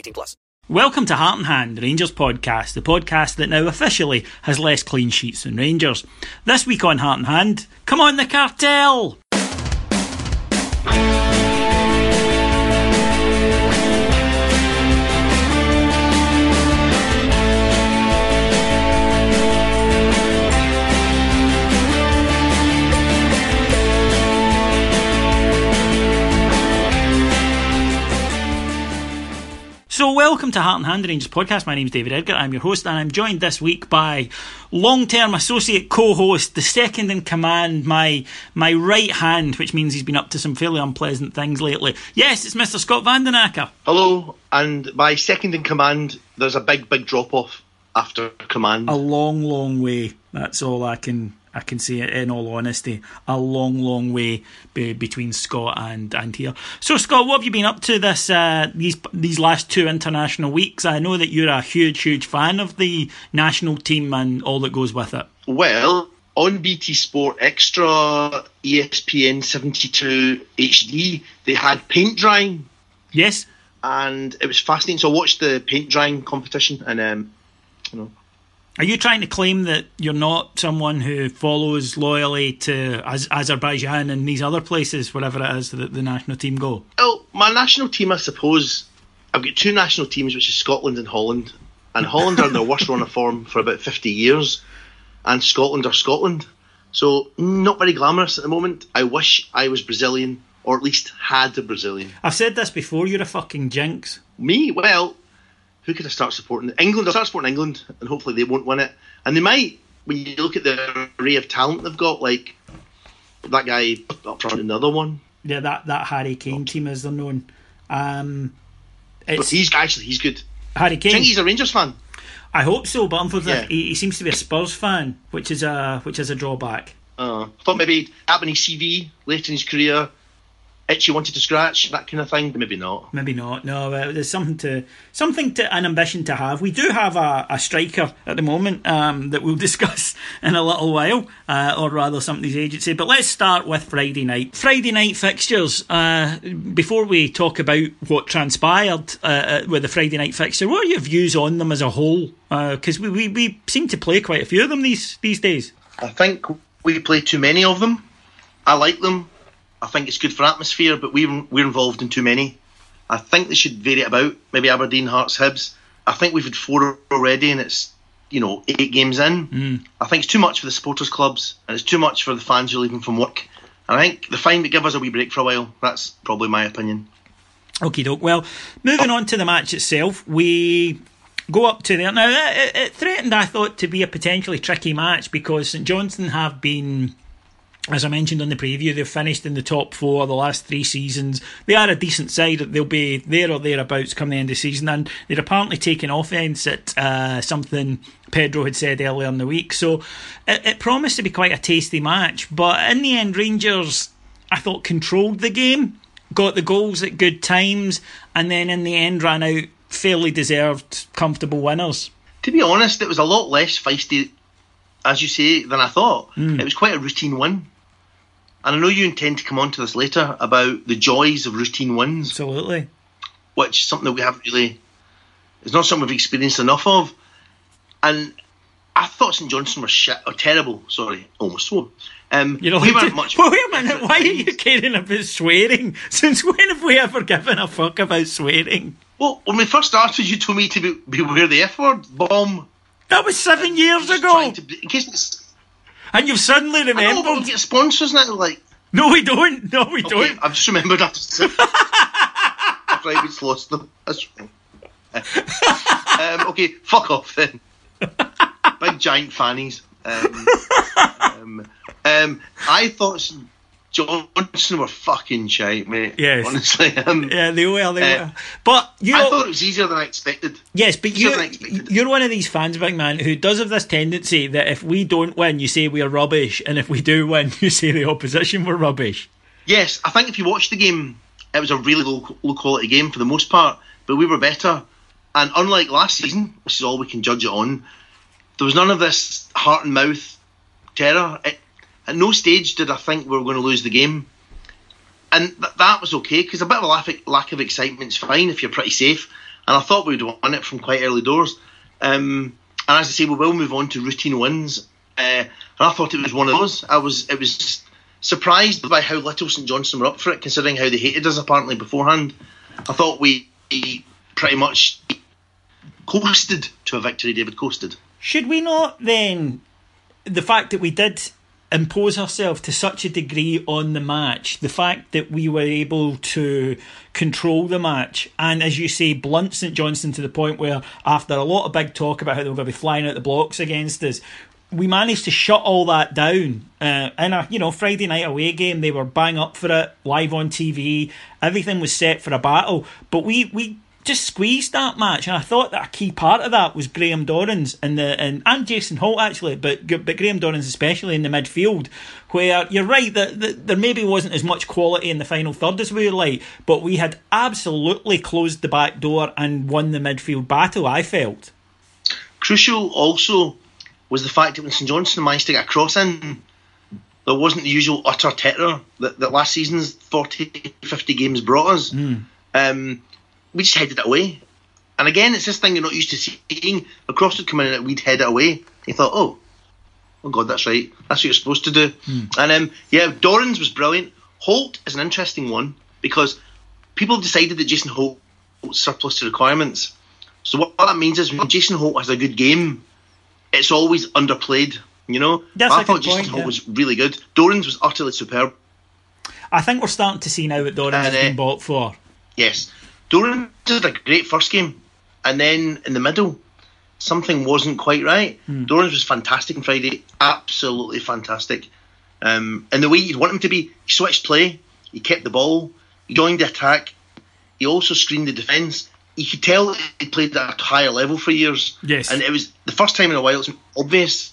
18 plus. Welcome to Heart and Hand, Rangers podcast, the podcast that now officially has less clean sheets than Rangers. This week on Heart and Hand, come on the cartel! Welcome to Heart and Hand Rangers podcast. My name is David Edgar. I'm your host, and I'm joined this week by long-term associate co-host, the second in command, my my right hand, which means he's been up to some fairly unpleasant things lately. Yes, it's Mr. Scott Vandenacker. Hello, and my second in command, there's a big, big drop off after command. A long, long way. That's all I can I can say it in all honesty, a long, long way be, between Scott and and here. So, Scott, what have you been up to this uh, these these last two international weeks? I know that you're a huge, huge fan of the national team and all that goes with it. Well, on BT Sport Extra, ESPN 72 HD, they had paint drying. Yes. And it was fascinating. So I watched the paint drying competition, and um, you know, are you trying to claim that you're not someone who follows loyally to Azerbaijan and these other places, wherever it is that the national team go? Well, my national team, I suppose, I've got two national teams, which is Scotland and Holland. And Holland are in their worst run of form for about 50 years, and Scotland are Scotland. So, not very glamorous at the moment. I wish I was Brazilian, or at least had a Brazilian. I've said this before, you're a fucking jinx. Me? Well, who could I start supporting? England. I'll start supporting England, and hopefully they won't win it. And they might. When you look at the array of talent they've got, like that guy up front, another one. Yeah, that that Harry Kane team, as they're known. Um, but he's actually he's good. Harry Kane. I think he's a Rangers fan. I hope so, but unfortunately, yeah. he, he, seems to be a Spurs fan, which is a which is a drawback. Uh, I thought maybe having his CV later in his career itch you wanted to scratch, that kind of thing. Maybe not. Maybe not. No, there's something to something to an ambition to have. We do have a, a striker at the moment um, that we'll discuss in a little while, uh, or rather somebody's agency. But let's start with Friday night. Friday night fixtures. Uh, before we talk about what transpired uh, uh with the Friday night fixture, what are your views on them as a whole? Because uh, we, we we seem to play quite a few of them these these days. I think we play too many of them. I like them. I think it's good for atmosphere, but we're, we're involved in too many. I think they should vary it about. Maybe Aberdeen, Hearts, Hibs. I think we've had four already, and it's you know eight games in. Mm. I think it's too much for the supporters clubs, and it's too much for the fans who are leaving from work. And I think the fine to give us a wee break for a while. That's probably my opinion. Okay, doke. Well, moving on to the match itself, we go up to there. Now, it, it, threatened, I thought, to be a potentially tricky match because St Johnstone have been as I mentioned on the preview, they've finished in the top four the last three seasons. They are a decent side. They'll be there or thereabouts come the end of the season, and they're apparently taking offence at uh, something Pedro had said earlier in the week. So it, it promised to be quite a tasty match. But in the end, Rangers, I thought, controlled the game. got the goals at good times, and then in the end ran out fairly deserved, comfortable winners. To be honest, it was a lot less feisty, as you say, than I thought. It was quite a routine win. And I know you intend to come on to this later about the joys of routine wins, Absolutely. which is something that we haven't really, it's not something we've experienced enough of. And I thought St Johnstone were shit, or terrible, sorry, almost swore. Um, You know, we weren't much. wait a minute, why are you caring about swearing? Since when have we ever given a fuck about swearing? Well, when we first started, you told me to be, beware the F word, bomb. That was seven years ago, be- in case it's, and you've suddenly remembered. I know, we get sponsors now, like, No, we don't. No, we Okay, don't. I've just remembered after after I've just lost them. That's wrong. um, okay, fuck off then. Big giant fannies. Um, um, um, I thought Johnstone were fucking shite, mate. Yes. honestly. Um, Yeah, they were. They Uh, were. But you I thought it was easier than I expected. Yes, but you, you're one of these fans, big man, who does have this tendency that if we don't win, you say we are rubbish, and if we do win, you say the opposition were rubbish. Yes, I think if you watch the game, it was a really low, low quality game for the most part, but we were better. And unlike last season, which is all we can judge it on, there was none of this heart and mouth terror. It, at no stage did I think we were going to lose the game. And th- that was okay, because a bit of a lack, of excitement's fine if you're pretty safe. And I thought we'd won it from quite early doors. Um, and as I say, we will move on to routine wins. Uh, and I thought it was one of those. I was it was surprised by how little St Johnstone were up for it, considering how they hated us apparently beforehand. I thought we pretty much coasted to a victory. David coasted. Should we not then, the fact that we did impose ourselves to such a degree on the match, the fact that we were able to control the match, and as you say, blunt St Johnstone to the point where after a lot of big talk about how they were going to be flying out the blocks against us, we managed to shut all that down uh, in a you know Friday night away game. They were bang up for it, live on TV. Everything was set for a battle, but we we just squeezed that match, and I thought that a key part of that was Graeme Dorrans and the and, and Jason Holt actually, but but Graeme Dorrans especially in the midfield, where you're right that, that there maybe wasn't as much quality in the final third as we would like, but we had absolutely closed the back door and won the midfield battle. I felt. Crucial also was the fact that when St Johnstone managed to get a cross in, there wasn't the usual utter terror that, that last season's 40, 50 games brought us. Um, we just headed it away. And again, it's this thing you're not used to seeing. Across cross would come in and we'd head it away. You thought, oh, oh God, that's right. That's what you're supposed to do. And um, yeah, Dorrans was brilliant. Holt is an interesting one because people have decided that Jason Holt surplus to requirements. So what, what that means is when Jason Holt has a good game, it's always underplayed. You know, That's I thought Jason point, Holt yeah. was really good. Dorrans was utterly superb. I think we're starting to see now what Dorrans has And, uh, been bought for. Yes, Dorrans did a great first game, and then in the middle, something wasn't quite right. Hmm. Dorrans was fantastic on Friday, absolutely fantastic. Um, and the way you'd want him to be, he switched play, he kept the ball, he joined the attack, he also screened the defence. You could tell he played at a higher level for years. Yes. and it was the first time in a while it's obvious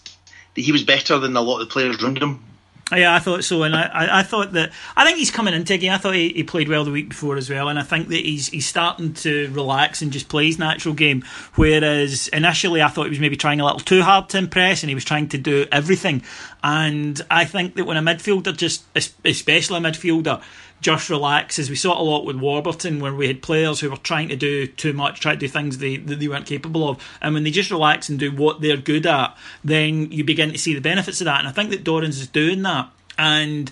that he was better than a lot of the players around him. Yeah, I thought so, and I, I, thought that I think he's coming into a. I thought he, he played well the week before as well, and I think that he's he's starting to relax and just play his natural game. Whereas initially, I thought he was maybe trying a little too hard to impress, and he was trying to do everything. And I think that when a midfielder just, especially a midfielder, just relaxes. We saw it a lot with Warburton, where we had players who were trying to do too much, trying to do things they that they weren't capable of, and when they just relax and do what they're good at, then you begin to see the benefits of that. And I think that Dorrans is doing that, and.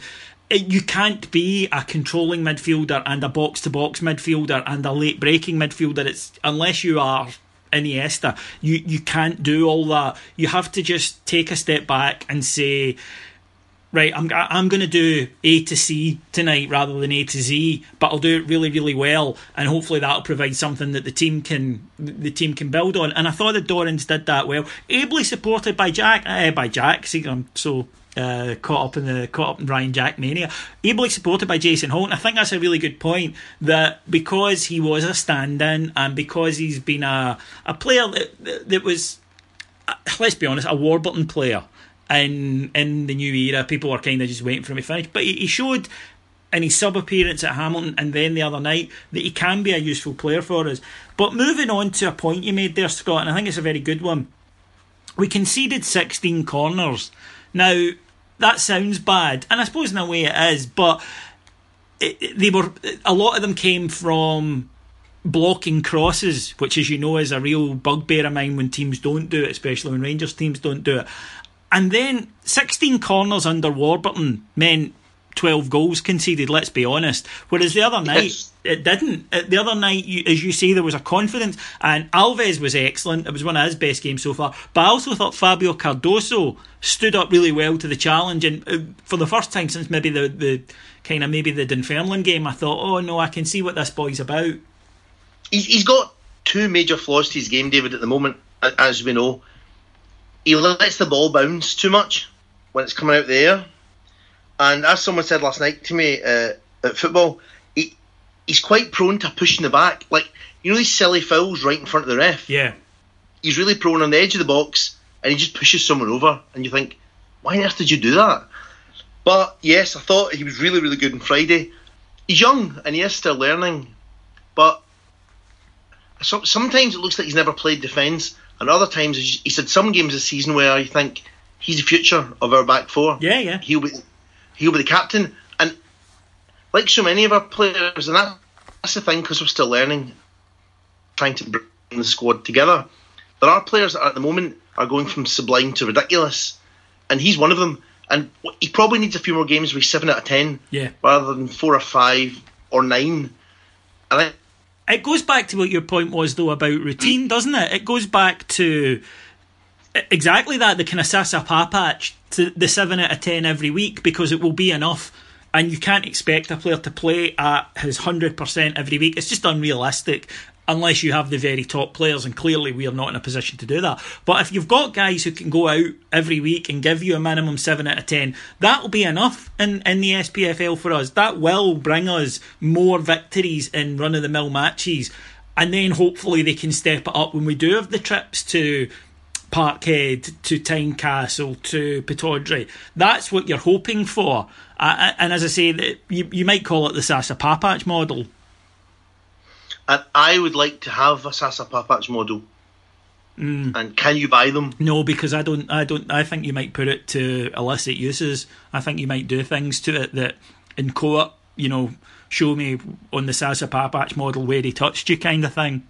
You can't be a controlling midfielder and a box to box midfielder and a late breaking midfielder. It's unless you are Iniesta, you you can't do all that. You have to just take a step back and say, right, I'm I'm going to do A to C tonight rather than A to Z, but I'll do it really really well, and hopefully that'll provide something that the team can the team can build on. And I thought that Dorrans did that well, ably supported by Jack uh, by Jack. See, I'm so. Uh, caught up in the caught up in Ryan Jack mania, ably supported by Jason Holt. And I think that's a really good point that because he was a stand-in and because he's been a a player that that, that was uh, let's be honest, a Warburton player in in the new era. People were kind of just waiting for him to finish, but he, he showed in his sub appearance at Hamilton and then the other night that he can be a useful player for us. But moving on to a point you made there, Scott, and I think it's a very good one. We conceded 16 corners. Now, that sounds bad, and I suppose in a way it is, but it, they were a lot of them came from blocking crosses, which, as you know, is a real bugbear of mine when teams don't do it, especially when Rangers teams don't do it. And then 16 corners under Warburton meant 12 goals conceded, let's be honest. Whereas the other night, Yes. it didn't. Uh, The other night, you, as you say, there was a confidence, and Alves was excellent. It was one of his best games so far. But I also thought Fabio Cardoso stood up really well to the challenge, and uh, for the first time since maybe the, the kind of maybe the Dunfermline game, I thought, oh no, I can see what this boy's about. he's, he's got two major flaws to his game, David, at the moment, as we know. He lets the ball bounce too much when it's coming out the air. And as someone said last night to me uh, at football, he, he's quite prone to pushing the back. Like, you know, these silly fouls right in front of the ref? Yeah. He's really prone on the edge of the box and he just pushes someone over. And you think, why on earth did you do that? But yes, I thought he was really, really good on Friday. He's young and he is still learning. But sometimes it looks like he's never played defence, and other times he said some games this season where I think he's the future of our back four. Yeah, yeah. He'll be he'll be the captain, and like so many of our players, and that, that's the thing because we're still learning, trying to bring the squad together. There are players that are, at the moment are going from sublime to ridiculous, and he's one of them. And he probably needs a few more games with seven out of ten, Yeah. rather than four or five or nine. And I, It goes back to what your point was, though, about routine, doesn't it? It goes back to exactly that the kind of Sasa Papac to the 7 out of 10 every week because it will be enough. And you can't expect a player to play at his 100% every week. It's just unrealistic unless you have the very top players, and clearly we are not in a position to do that. But if you've got guys who can go out every week and give you a minimum 7 out of 10, that will be enough in, in the SPFL for us. That will bring us more victories in run of the mill matches. And then hopefully they can step it up when we do have the trips to Parkhead, to Tynecastle, to Pittodrie. That's what you're hoping for. Uh, and as I say, you, you might call it the Sasa Papac model. and I would like to have a Sasa Papac model. Mm. And can you buy them? No, because I don't. I don't. I think you might put it to illicit uses. I think you might do things to it that in co-op, you know, show me on the Sasa Papac model where he touched you, kind of thing.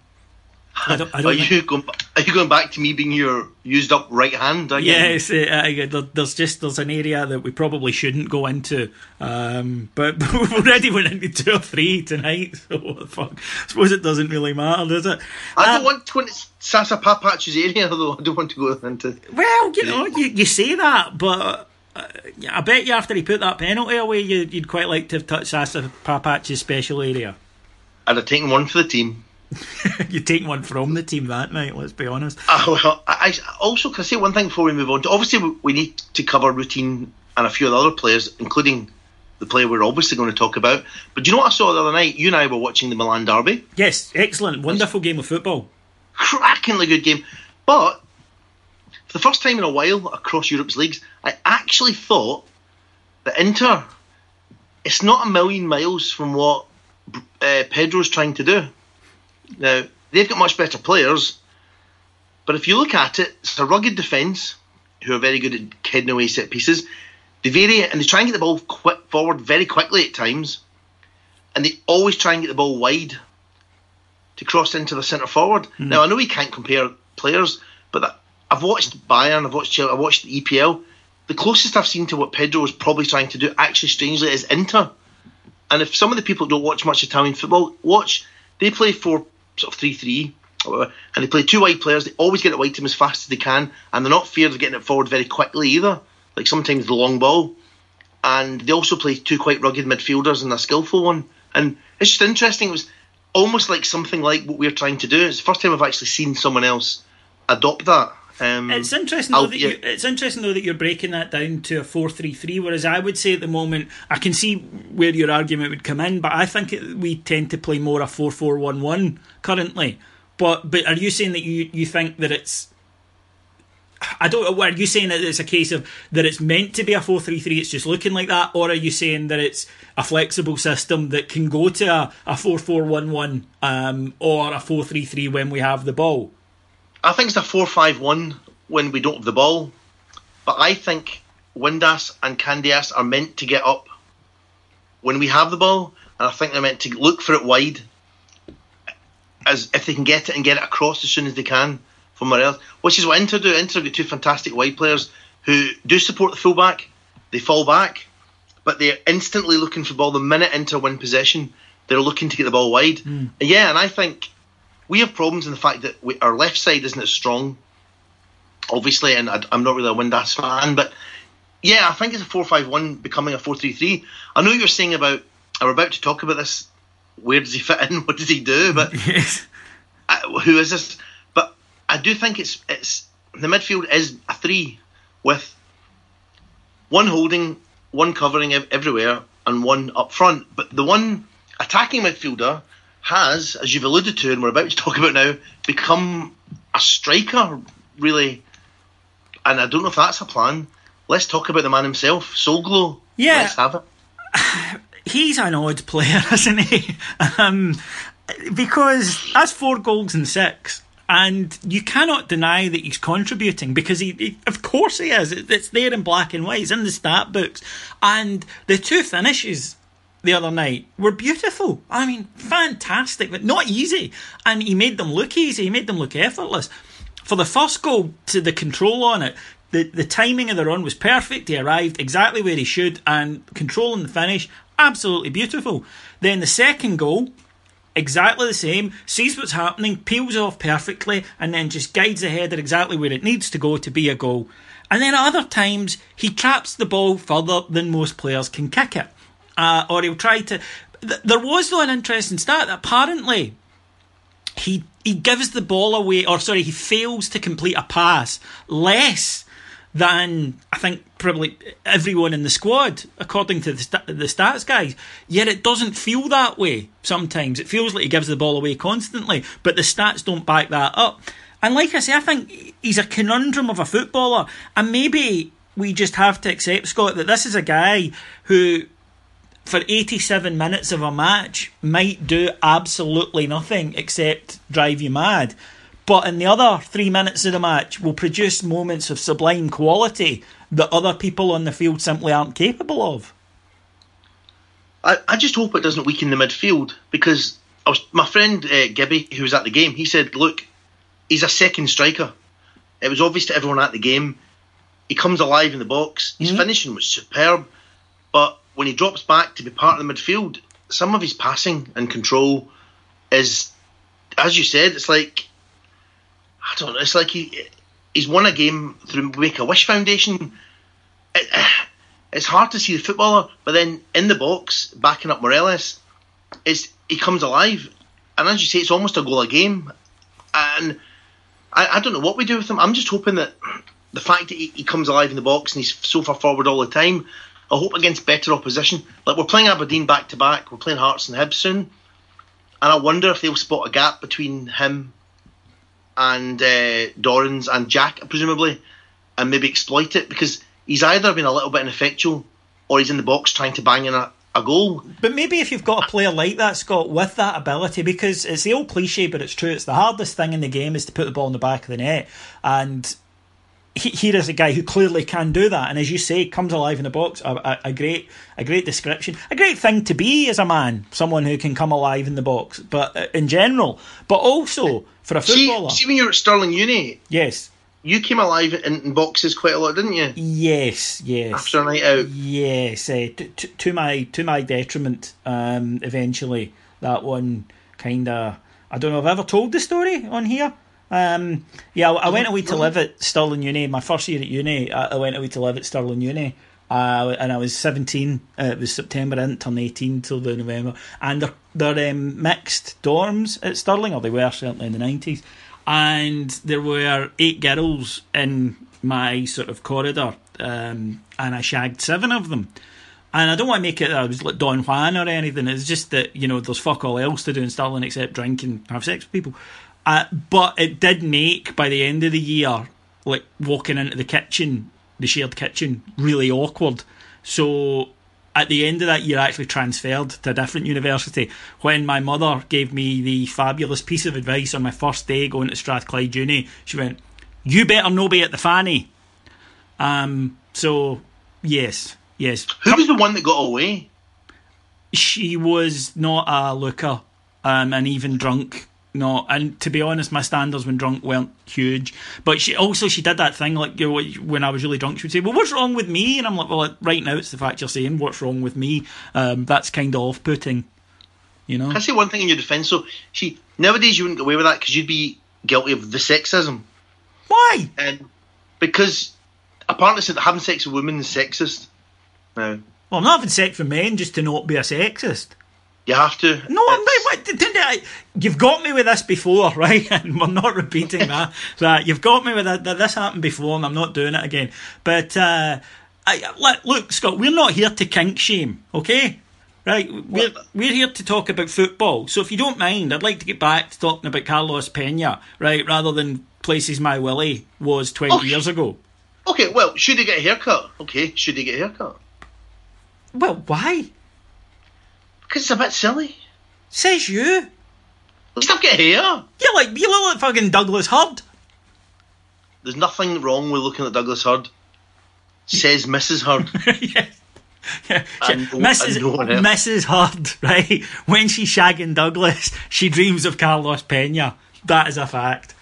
I don't. I Are don't think- you going? Are you going back to me being your used up right hand again? Yes, uh, uh, there's just there's an area that we probably shouldn't go into, um, but, but we've already went into two or three tonight. So what the fuck? I suppose it doesn't really matter, does it? I Um, don't want to go into Sasa Papac's area though. I don't want to go into. Well, you know, you, you say that, but uh, I bet you after he put that penalty away, you, you'd quite like to have touched Sasa Papac's special area. I'd have taken one for the team. You'd take one from the team that night. Let's be honest. Uh, well, I, I also can I say one thing before we move on. To, obviously, we, we need to cover routine and a few of the other players, including the player we're obviously going to talk about. But do you know what I saw the other night? You and I were watching the Milan derby. Yes, excellent, wonderful game of football. crackingly good game. But for the first time in a while across Europe's leagues, I actually thought that Inter, it's not a million miles from what uh, Pedro's trying to do. Now, they've got much better players, but if you look at it, it's a rugged defence who are very good at heading away set pieces. They vary and they try and get the ball quick forward very quickly at times, and they always try and get the ball wide to cross into the centre forward. Hmm. Now I know we can't compare players, but that, I've watched Bayern, I've watched Chelsea, I've watched the EPL. The closest I've seen to what Pedro was probably trying to do, actually strangely, is Inter. And if some of the people don't watch much Italian football, watch they play four sort of three three, and they play two wide players. They always get it wide to them as fast as they can, and they're not feared of getting it forward very quickly either. Like sometimes the long ball, and they also play two quite rugged midfielders and a skillful one. And it's just interesting. It was almost like something like what we're trying to do. It's the first time I've actually seen someone else adopt that. Um, It's interesting though that you, it's interesting though that you're breaking that down to a four three three. Whereas I would say at the moment I can see where your argument would come in, but I think it, we tend to play more a four four one one currently. But but are you saying that you, you think that it's I don't. Are you saying that it's a case of that it's meant to be a four three three? It's just looking like that, or are you saying that it's a flexible system that can go to a, a four four one one um, or a four three three when we have the ball? I think it's a four-five-one when we don't have the ball, but I think Windass and Candeias are meant to get up when we have the ball, and I think they're meant to look for it wide, as if they can get it and get it across as soon as they can from else. Which is what Inter do. Inter have got two fantastic wide players who do support the fullback. They fall back, but they're instantly looking for the ball. The minute Inter win possession, they're looking to get the ball wide. Hmm. And yeah, and I think we have problems in the fact that we, our left side isn't as strong. Obviously, and I, I'm not really a Windass fan, but yeah, I think it's a four-five-one becoming a four-three-three. I know you're saying about. We're about to talk about this. Where does he fit in? What does he do? But uh, who is this? But I do think it's it's the midfield is a three with one holding, one covering everywhere, and one up front. But the one attacking midfielder has, as you've alluded to, and we're about to talk about now, become a striker, really. And I don't know if that's a plan. Let's talk about the man himself, Solglow. Yeah. Let's have it. he's an odd player, isn't he? Um, because that's four goals and six. And you cannot deny that he's contributing because he, he of course he is. It's there in black and white. It's in the stat books. And the two finishes the other night were beautiful. I mean, fantastic, but not easy. And he made them look easy. He made them look effortless. For the first goal, to the control on it, the, the timing of the run was perfect. He arrived exactly where he should, and controlling the finish, absolutely beautiful. Then the second goal, exactly the same, sees what's happening, peels off perfectly, and then just guides the header exactly where it needs to go to be a goal. And then at other times, he traps the ball further than most players can kick it. Uh, or he'll try to. Th- there was, though, an interesting stat apparently he he gives the ball away, or sorry, he fails to complete a pass less than I think probably everyone in the squad, according to the, st- the stats guys. Yet it doesn't feel that way sometimes. It feels like he gives the ball away constantly, but the stats don't back that up. And like I say, I think he's a conundrum of a footballer, and maybe we just have to accept, Scott, that this is a guy who for 87 minutes of a match might do absolutely nothing except drive you mad. But in the other three minutes of the match will produce moments of sublime quality that other people on the field simply aren't capable of. I, I just hope it doesn't weaken the midfield because I was my friend uh, Gibby, who was at the game, he said, "Look, he's a second striker. It was obvious to everyone at the game. He comes alive in the box. His finishing was superb, but when he drops back to be part of the midfield, some of his passing and control is, as you said, it's like I don't know. It's like he he's won a game through Make a Wish Foundation. It, it's hard to see the footballer, but then in the box, backing up Morelos, is he comes alive, and as you say, it's almost a goal a game. And I, I don't know what we do with him. I'm just hoping that the fact that he, he comes alive in the box and he's so far forward all the time, I hope against better opposition. Like we're playing Aberdeen back to back, we're playing Hearts and Hibs soon, and I wonder if they'll spot a gap between him and uh, Dorrans and Jack, presumably, and maybe exploit it because he's either been a little bit ineffectual or he's in the box trying to bang in a, a goal. But maybe if you've got a player like that, Scott, with that ability, because it's the old cliche, but it's true. It's the hardest thing in the game is to put the ball in the back of the net, and he, here is a guy who clearly can do that. And as you say, comes alive in the box. A, a, a great, a great description, a great thing to be as a man, someone who can come alive in the box. But uh, in general, but also for a footballer, see when you were at Stirling Uni, yes, you came alive in, in boxes quite a lot, didn't you? yes, yes. After a night out. Yes, uh, to, to, to my to my detriment. Um, eventually, that one kind of. I don't know if I ever told the story on here. Um, yeah, I, I went away to live at Stirling Uni. My first year at uni, I, I went away to live at Stirling Uni. Uh, and I was 17. Uh, it was September. I didn't turn 18 till the November. And they're, they're um, mixed dorms at Stirling, or they were certainly in the 90s. And there were eight girls in my sort of corridor, um, and I shagged seven of them. And I don't want to make it that I was like Don Juan or anything. It's just that, you know, there's fuck all else to do in Stirling except drink and have sex with people. Uh, but it did make, by the end of the year, like walking into the kitchen, the shared kitchen, really awkward. So at the end of that year, I actually transferred to a different university. When my mother gave me the fabulous piece of advice on my first day going to Strathclyde Uni, she went, "You better no be at the fanny." Um. So yes, yes. Who was the one that got away? She was not a looker, um, and even drunk. No, and to be honest, my standards when drunk weren't huge. But she also she did that thing like you know, when I was really drunk, she would say, "Well, what's wrong with me?" And I'm like, "Well, right now it's the fact you're saying what's wrong with me. Um, that's kind of off-putting, you know." Can I say one thing in your defence? So, she nowadays you wouldn't get away with that because you'd be guilty of the sexism. Why? And because apparently said that having sex with women is sexist. Now Well, I'm not having sex with men just to not be a sexist. You have to. No, I'm not. What, didn't I, you've got me with this before, right? And we're not repeating that. That you've got me with that. that This happened before, and I'm not doing it again. But uh, I, look, look, Scott, we're not here to kink shame, okay? Right, we're we're here to talk about football. So if you don't mind, I'd like to get back to talking about Carlos Pena, right, rather than places my Willie was twenty Oh, years ago. Okay, well, should he get a haircut? Okay, should he get a haircut? Well, why? Because it's a bit silly. Says you. Let's not get hair. You like you look like fucking Douglas Hurd. There's nothing wrong with looking at Douglas Hurd. Says Mrs. Hurd. yeah. Yeah, And no- Mrs. Mrs. Hurd, right? When she's shagging Douglas, she dreams of Carlos Pena. That is a fact.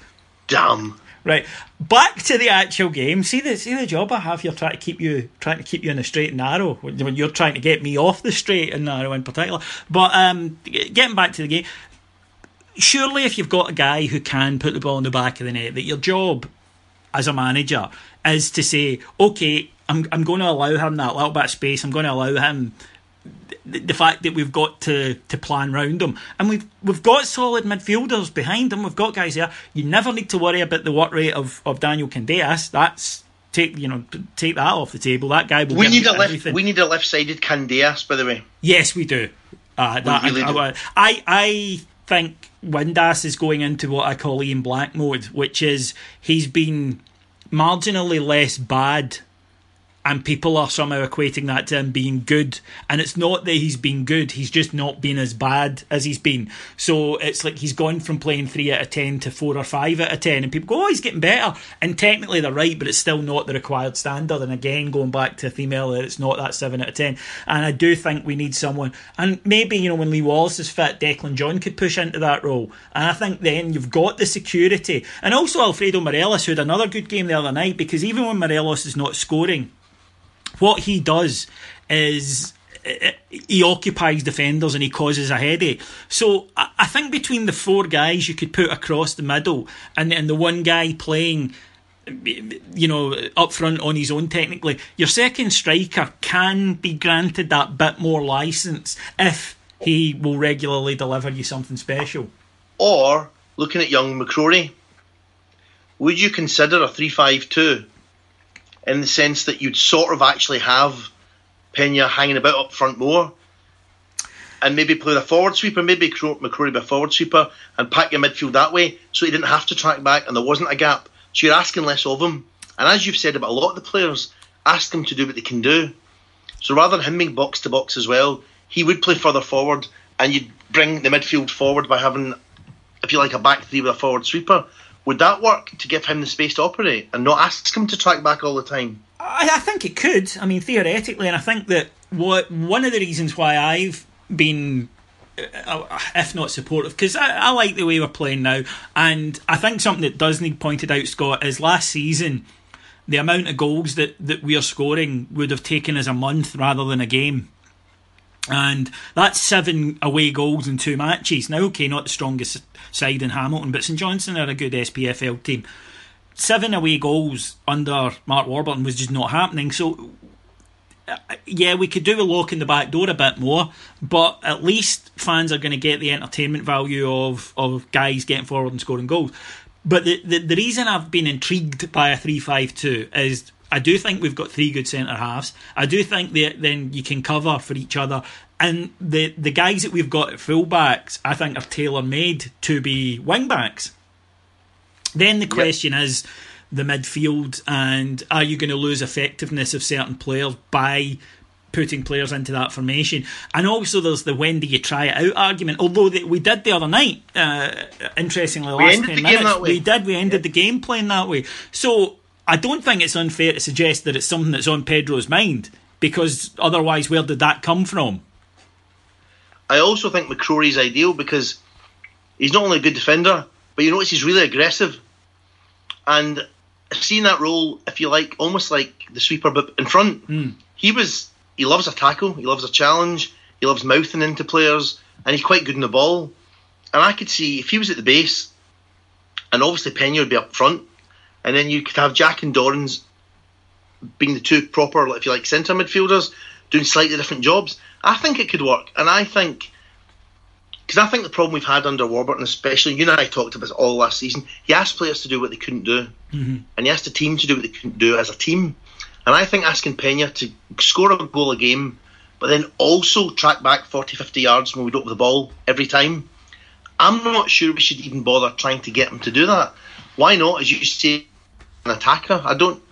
Damn. Right. Back to the actual game. See the see the job I have here trying to keep you trying to keep you in the straight and narrow when you're trying to get me off the straight and narrow in particular. But um getting back to the game, surely if you've got a guy who can put the ball in the back of the net, that your job as a manager is to say, okay, I'm I'm going to allow him that little bit of space. I'm going to allow him the, the fact that we've got to, to plan round them. and we've we've got solid midfielders behind them. We've got guys there. You never need to worry about the work rate of, of Daniel Candeias. That's take you know take that off the table. That guy will. We need a left. everything. We need a left-sided Candeias, by the way. Yes, we do. Uh, that, really I, do. I, I I think Windass is going into what I call Ian Black mode, which is he's been marginally less bad. And people are somehow equating that to him being good. And it's not that he's been good, he's just not been as bad as he's been. So it's like he's gone from playing 3 out of 10 to 4 or 5 out of 10. And people go, oh, he's getting better. And technically they're right, but it's still not the required standard. And again, going back to female, it's not that 7 out of 10. And I do think we need someone. And maybe, you know, when Lee Wallace is fit, Declan John could push into that role. And I think then you've got the security. And also Alfredo Morelos, who had another good game the other night, because even when Morelos is not scoring, what he does is uh, he occupies defenders and he causes a headache. So I I think between the four guys you could put across the middle and and the one guy playing you know up front on his own technically your second striker can be granted that bit more license if he will regularly deliver you something special Or looking at young McCrorie, would you consider a three-five-two in the sense that you'd sort of actually have Pena hanging about up front more, and maybe play the forward sweeper, maybe Cro- McCrorie be a forward sweeper, and pack your midfield that way, so he didn't have to track back and there wasn't a gap. So you're asking less of him, and as you've said about a lot of the players, ask them to do what they can do. So rather than him being box to box as well, he would play further forward, and you'd bring the midfield forward by having, if you like, a back three with a forward sweeper. Would that work to give him the space to operate and not ask him to track back all the time? I, I think it could. I mean, theoretically, and I think that what one of the reasons why I've been, uh, if not supportive, because I, I like the way we're playing now, and I think something that does need pointed out, Scott, is last season the amount of goals that that we are scoring would have taken us a month rather than a game. And that's seven away goals in two matches. Now, okay, not the strongest side in Hamilton, but St Johnstone are a good SPFL team seven away goals under Mark Warburton was just not happening. So, uh, yeah, we could do a lock in the back door a bit more, but at least fans are going to get the entertainment value of, of guys getting forward and scoring goals. But the, the, the reason I've been intrigued by a 3 5 2 is I do think we've got three good centre halves. I do think that then you can cover for each other. And the, the guys that we've got at fullbacks, I think, are tailor made to be wing backs. Then the question is the midfield, and are you going to lose effectiveness of certain players by putting players into that formation? And also, there's the when do you try it out argument. Although that we did the other night, uh, interestingly, the We last ten the game minutes that way. we did. We ended the game playing that way. So I don't think it's unfair to suggest that it's something that's on Pedro's mind because otherwise, where did that come from? I also think McCrorie's ideal because he's not only a good defender, but you notice he's really aggressive. And seeing that role, if you like, almost like the sweeper but in front, hmm. he was he loves a tackle, he loves a challenge, he loves mouthing into players, and he's quite good in the ball. And I could see if he was at the base, and obviously Pena would be up front, and then you could have Jack and Dorrans being the two proper, if you like, centre midfielders doing slightly different jobs. I think it could work, and I think because I think the problem we've had under Warburton, especially you and I talked about this all last season, he asked players to do what they couldn't do, Mm-hmm. and he asked the team to do what they couldn't do as a team. And I think asking Pena to score a goal a game, but then also track back 40, 50 yards when we don't have the ball every time, I'm not sure we should even bother trying to get him to do that. Why not, as you say, an attacker? I don't.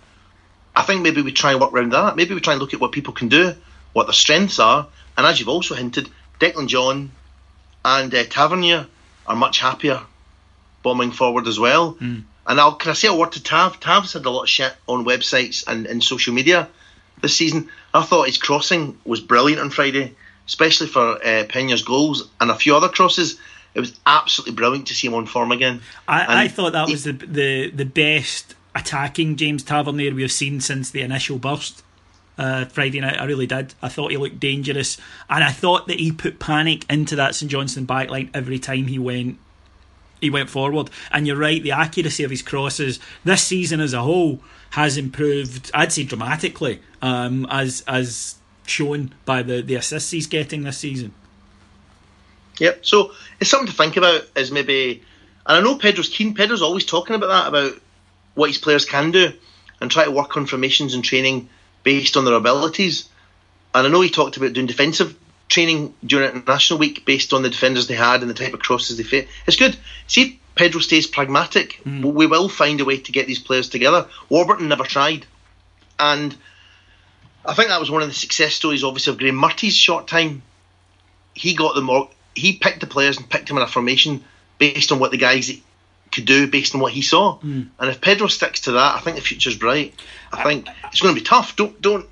I think maybe we try and work around that. Maybe we try and look at what people can do, what their strengths are, and as you've also hinted, Declan John and uh, Tavernier are much happier bombing forward as well. And I'll can I say a word to Tav? Tav's had a lot of shit on websites and, and social media this season. I thought his crossing was brilliant on Friday, especially for uh, Pena's goals and a few other crosses. It was absolutely brilliant to see him on form again. I, I thought that he- was the, the the best attacking James Tavernier we've seen since the initial burst. Uh, Friday night, I really did. I thought he looked dangerous, and I thought that he put panic into that St Johnstone backline every time he went he went forward. And you're right, the accuracy of his crosses this season as a whole has improved. I'd say dramatically, um, as as shown by the the assists he's getting this season. Yep. So it's something to think about. Is maybe, and I know Pedro's keen. Pedro's always talking about that about what his players can do and try to work on formations and training based on their abilities. And I know he talked about doing defensive training during International Week based on the defenders they had and the type of crosses they fit. It's good. See, Pedro stays pragmatic. Hmm. We will find a way to get these players together. Warburton never tried, and I think that was one of the success stories, obviously, of Graeme Murty's short time he got them all. He picked the players and picked them in a formation based on what the guys could do, based on what he saw. Hmm. And if Pedro sticks to that, I think the future's bright. I think it's going to be tough. Don't don't.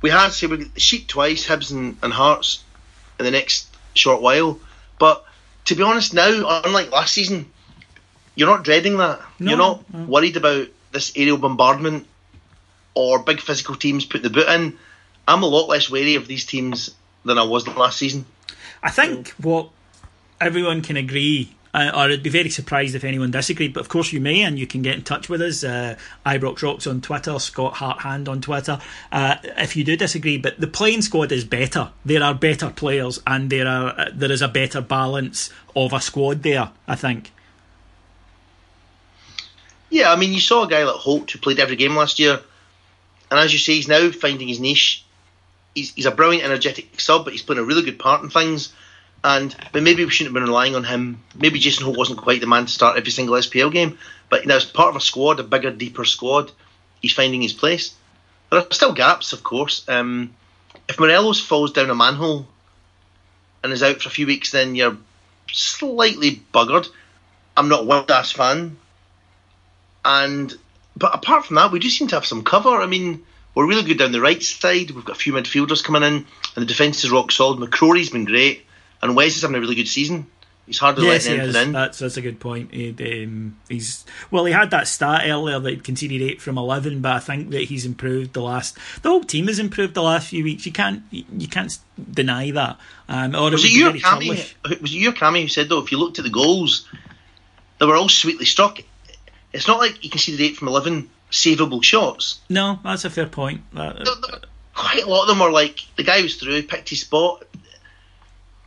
We had say we sheep twice, Hibs and, and Hearts in the next short while, but to be honest, now unlike last season, you're not dreading that. you're not worried about this aerial bombardment or big physical teams putting the boot in. I'm a lot less wary of these teams than I was last season. I think what everyone can agree, uh, or I'd be very surprised if anyone disagreed, but of course you may, and you can get in touch with us. Uh, Ibrox Rocks on Twitter, Scott Harthand on Twitter, uh, if you do disagree. But the playing squad is better. There are better players, and there are uh, there is a better balance of a squad there. I think. Yeah, I mean, you saw a guy like Holt who played every game last year, and as you say, he's now finding his niche. He's, he's a brilliant, energetic sub, but he's playing a really good part in things. And but maybe we shouldn't have been relying on him. Maybe Jason Holt wasn't quite the man to start every single SPL game, but you know, as part of a squad, a bigger, deeper squad, he's finding his place. There are still gaps, of course. Um, if Morelos falls down a manhole and is out for a few weeks, then you're slightly buggered. I'm not a Wild Ass fan, and but apart from that, we do seem to have some cover. I mean, we're really good down the right side. We've got a few midfielders coming in, and the defence is rock solid. McCrorie's been great, and Wes is having a really good season. He's hardly Yes, he letting is. anything in. That's that's a good point. Um, he's well. He had that stat earlier that he'd conceded eight from eleven, but I think that he's improved the last. The whole team has improved the last few weeks. You can't you can't deny that. Um, or was it it would be your very Cammy? Was it your Cammy who said though? If you looked at the goals, they were all sweetly struck. It's not like you can see the eight from eleven savable shots. No, that's a fair point. That- Th- th- Quite a lot of them were like the guy was through, picked his spot.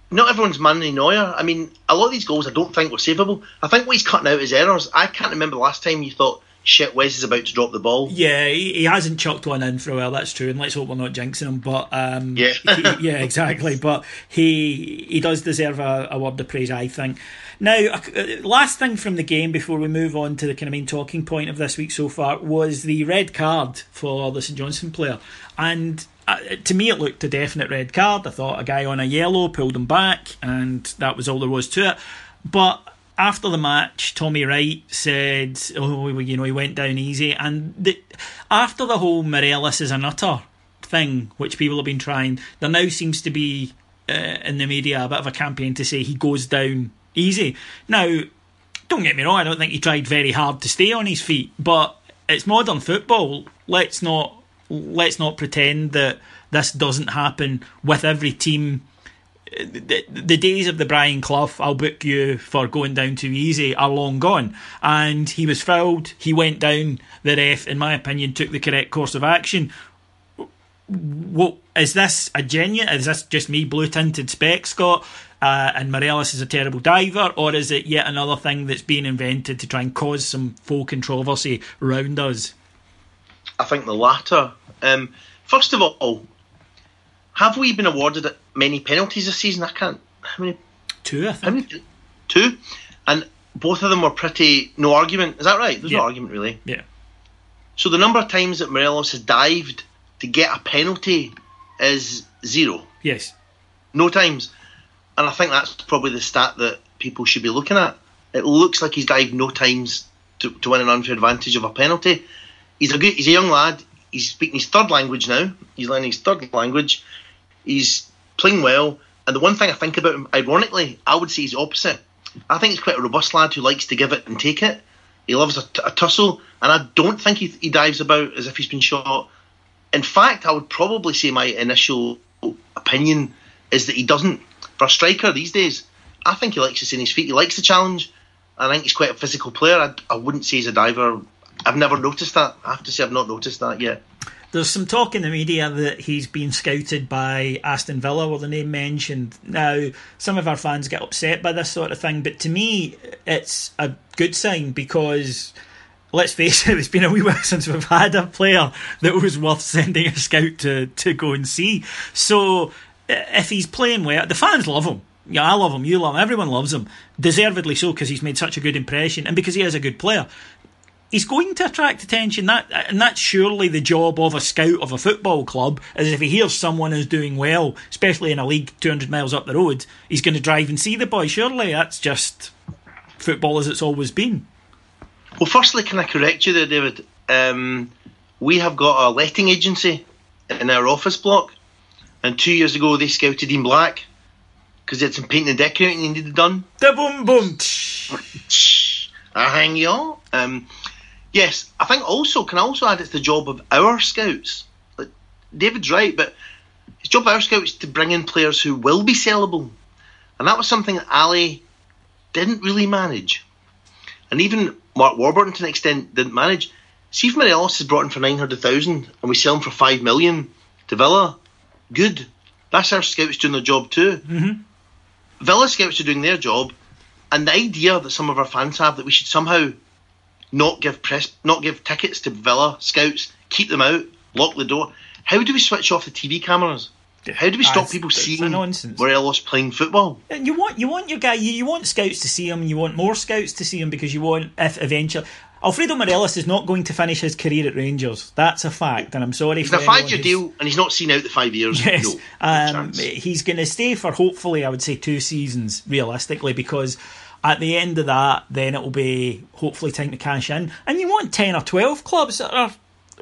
Not everyone's Manny Neuer. I mean, a lot of these goals I don't think were savable. I think what he's cutting out is errors. I can't remember the last time you thought, shit, Wes is about to drop the ball. Yeah, he, he hasn't chucked one in for a while. That's true, and let's hope we're not jinxing him. But um, Yeah. he- yeah, exactly. But he he does deserve a, a word of praise, I think. Now, uh, last thing from the game before we move on to the kind of main talking point of this week so far was the red card for the St Johnstone player, and uh, to me it looked a definite red card. I thought a guy on a yellow pulled him back, and that was all there was to it. But after the match, Tommy Wright said, "Oh, you know, he went down easy." And the, after the whole Morelos is a nutter thing, which people have been trying, there now seems to be uh, in the media a bit of a campaign to say he goes down easy. Now, don't get me wrong, I don't think he tried very hard to stay on his feet, but it's modern football. Let's not let's not pretend that this doesn't happen with every team. The, the days of the Brian Clough, I'll book you for going down too easy, are long gone. And he was fouled. He went down. The ref, in my opinion, took the correct course of action what is this a genuine? Is this just me blue tinted spec, Scott? Uh, and Morelos is a terrible diver, or is it yet another thing that's being invented to try and cause some full controversy around us? I think the latter. Um, first of all, have we been awarded many penalties this season? I can't. How many? Two, I think. Many, two, and both of them were pretty no argument. Is that right? There's yeah. no argument really. Yeah. So the number of times that Morelos has dived to get a penalty is zero. Yes. No times. And I think that's probably the stat that people should be looking at. It looks like he's dived no times to, to win an unfair advantage of a penalty. He's a good, he's a young lad. He's speaking his third language now. He's learning his third language. He's playing well. And the one thing I think about him, ironically, I would say he's opposite. I think he's quite a robust lad who likes to give it and take it. He loves a, t- a tussle, and I don't think he, he dives about as if he's been shot in fact, I would probably say my initial opinion is that he doesn't. For a striker these days, I think he likes to on his feet. He likes the challenge. I think he's quite a physical player. I, I wouldn't say he's a diver. I've never noticed that. I have to say I've not noticed that yet. There's some talk in the media that he's been scouted by Aston Villa, or the name mentioned. Now, some of our fans get upset by this sort of thing, but to me, it's a good sign because let's face it, it's been a wee while since we've had a player that was worth sending a scout to, to go and see. So if he's playing well, the fans love him. Yeah, I love him. You love him. Everyone loves him. Deservedly so because he's made such a good impression and because he is a good player. He's going to attract attention. That and that's surely the job of a scout of a football club. As if he hears someone is doing well, especially in a league two hundred miles up the road, he's going to drive and see the boy. Surely that's just football as it's always been. Well, firstly, can I correct you there, David? Um, we have got a letting agency in our office block, and two years ago they scouted Ian Black because they had some painting and decorating they needed done. Da boom boom. I hang you on. Um, yes, I think also can I also add it's the job of our scouts. Like, David's right, but it's job of our scouts to bring in players who will be sellable, and that was something that Ali didn't really manage. And even Mark Warburton to an extent didn't manage. See if Morelos is brought in for nine hundred thousand and we sell him for five million to Villa, good. That's our scouts doing their job too. Mm-hmm. Villa scouts are doing their job, and the idea that some of our fans have that we should somehow not give press, not give tickets to Villa scouts, keep them out, lock the door. How do we switch off the TV cameras? How do we stop That's- people seeing nonsense. Morelos playing football? And you want you want your guy you, you want scouts to see him you want more scouts to see him because you want if eventually Alfredo Morelos is not going to finish his career at Rangers that's a fact and I'm sorry It's for a five-year deal, and he's not seen out the five years. Yes, No, no um, he's going to stay for hopefully I would say two seasons realistically because at the end of that then it will be hopefully time to cash in. And you want 10 or 12 clubs that are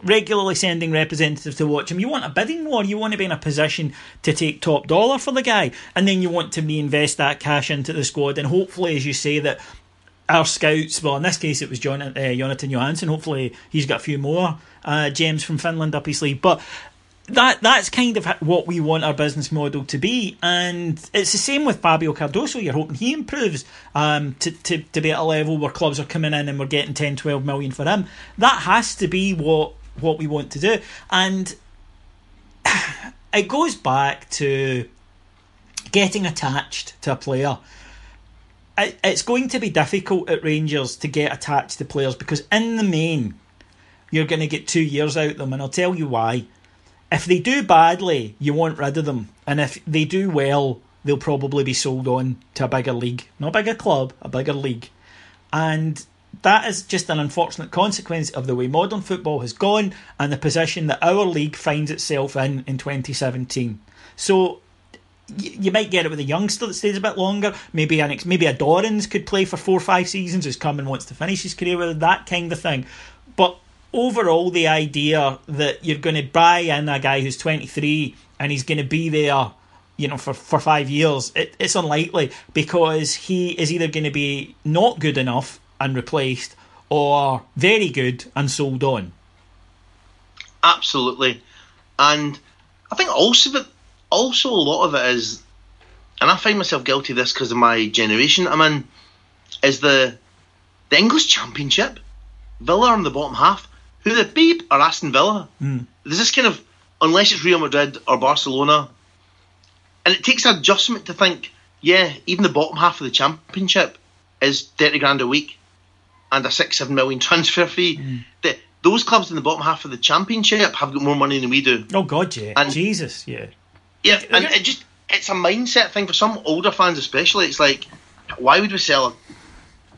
regularly sending representatives to watch him you want a bidding war. You want to be in a position to take top dollar for the guy. And then you want to reinvest that cash into the squad. And hopefully as you say that our scouts, well, in this case it was uh, Jonatan Johansson. Hopefully, he's got a few more uh, gems from Finland up his sleeve. But that that's kind of what we want our business model to be, and it's the same with Fabio Cardoso. You're hoping he improves um, to, to to be at a level where clubs are coming in and we're getting 10, 12 million for him. That has to be what what we want to do, and it goes back to getting attached to a player it- it's going to be difficult at Rangers to get attached to players because in the main you're going to get two years out of them and I'll tell you why if they do badly you want rid of them and if they do well they'll probably be sold on to a bigger league, not a bigger club, a bigger league, and that is just an unfortunate consequence of the way modern football has gone and the position that our league finds itself in in 2017. So you might get it with a youngster that stays a bit longer. Maybe an ex- maybe a Dorrans could play for four or five seasons who's come and wants to finish his career with that kind of thing. Overall, the idea that you're going to buy in a guy who's 23 and he's going to be there, you know, for, for five years, it, it's unlikely because he is either going to be not good enough and replaced or very good and sold on. Absolutely, and I think also that also a lot of it is, and I find myself guilty of this because of my generation I'm in, is the the English Championship. Villa in the bottom half. Who the beep are Aston Villa? Mm. There's this kind of unless it's Real Madrid or Barcelona, and it takes adjustment to think, yeah, even the bottom half of the Championship is thirty grand a week and a six seven million transfer fee. Mm. The, those clubs in the bottom half of the Championship have got more money than we do. Oh God, yeah, and Jesus, yeah. Yeah, and it just it's a mindset thing for some older fans, especially. It's like, why would we sell a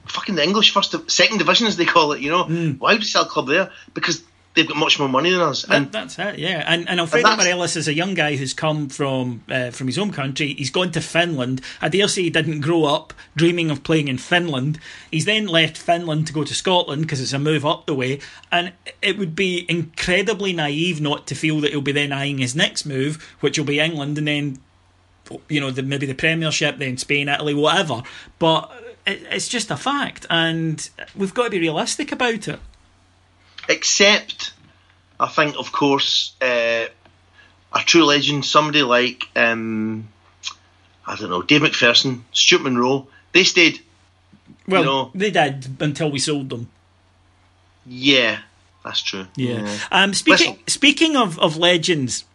fucking the English first, second division as they call it? You know, mm. why would we sell a club there? Because they've got much more money than us. That, and that's it, yeah. And, and Alfredo and Morelos is a young guy who's come from uh, from his home country. He's gone to Finland. I dare say he didn't grow up dreaming of playing in Finland. He's then left Finland to go to Scotland because it's a move up the way. And it would be incredibly naive not to feel that he'll be then eyeing his next move, which will be England, and then you know the, maybe the Premiership, then Spain, Italy, whatever. But it's just a fact, and we've got to be realistic about it except I think, of course, uh, a true legend, somebody like um, I don't know, Dave McPherson, Stuart Munro, they stayed. Well, you know, they did until we sold them. Yeah, that's true. Yeah. yeah. Um, speaking Listen. speaking of, of legends.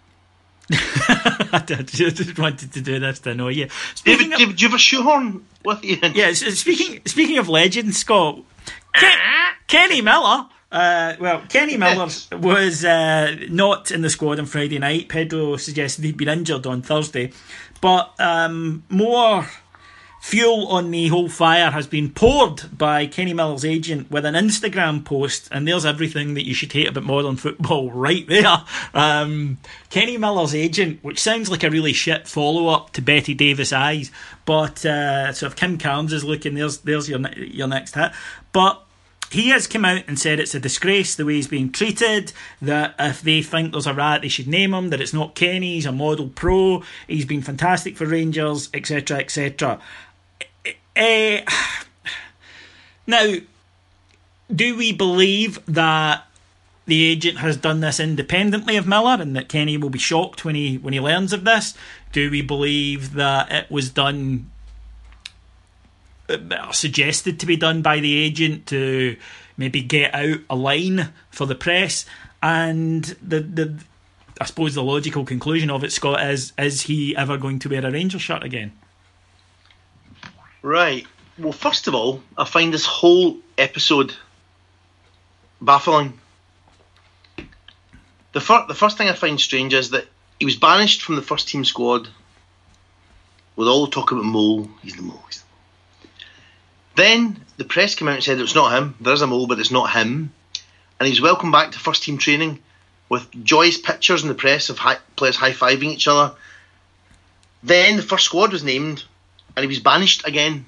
I just wanted to do this to annoy you. Speaking David, of, David, do you have a shoehorn with you? Yeah. Speaking speaking of legends, Scott, Ken, Kenny Miller uh, well, Kenny Miller was uh, not in the squad on Friday night. Pedro suggested he'd been injured on Thursday. But um, more fuel on the whole fire has been poured by Kenny Miller's agent with an Instagram post, and there's everything that you should hate about modern football right there. Um, Kenny Miller's agent, which sounds like a really shit follow up to Bette Davis Eyes, but uh, so if Kim Carnes is looking, there's there's your your next hit. But he has come out and said it's a disgrace the way he's being treated. That if they think there's a rat, they should name him. That it's not Kenny. He's a model pro. He's been fantastic for Rangers, etc., etc. Uh, now, do we believe that the agent has done this independently of Miller, and that Kenny will be shocked when he when he learns of this? Do we believe that it was done uh, suggested to be done by the agent to maybe get out a line for the press. And the the I suppose the logical conclusion of it, Scott, is is he ever going to wear a Ranger shirt again? Right. Well, first of all, I find this whole episode baffling. The first the first thing I find strange is that he was banished from the first team squad with all the talk about Mole. He's the Mole. He's the mole. then the press came out and said it's not him. There is a mole, but it's not him. And he's welcomed back to first team training with joyous pictures in the press of high, players high fiving each other. Then the first squad was named, and he was banished again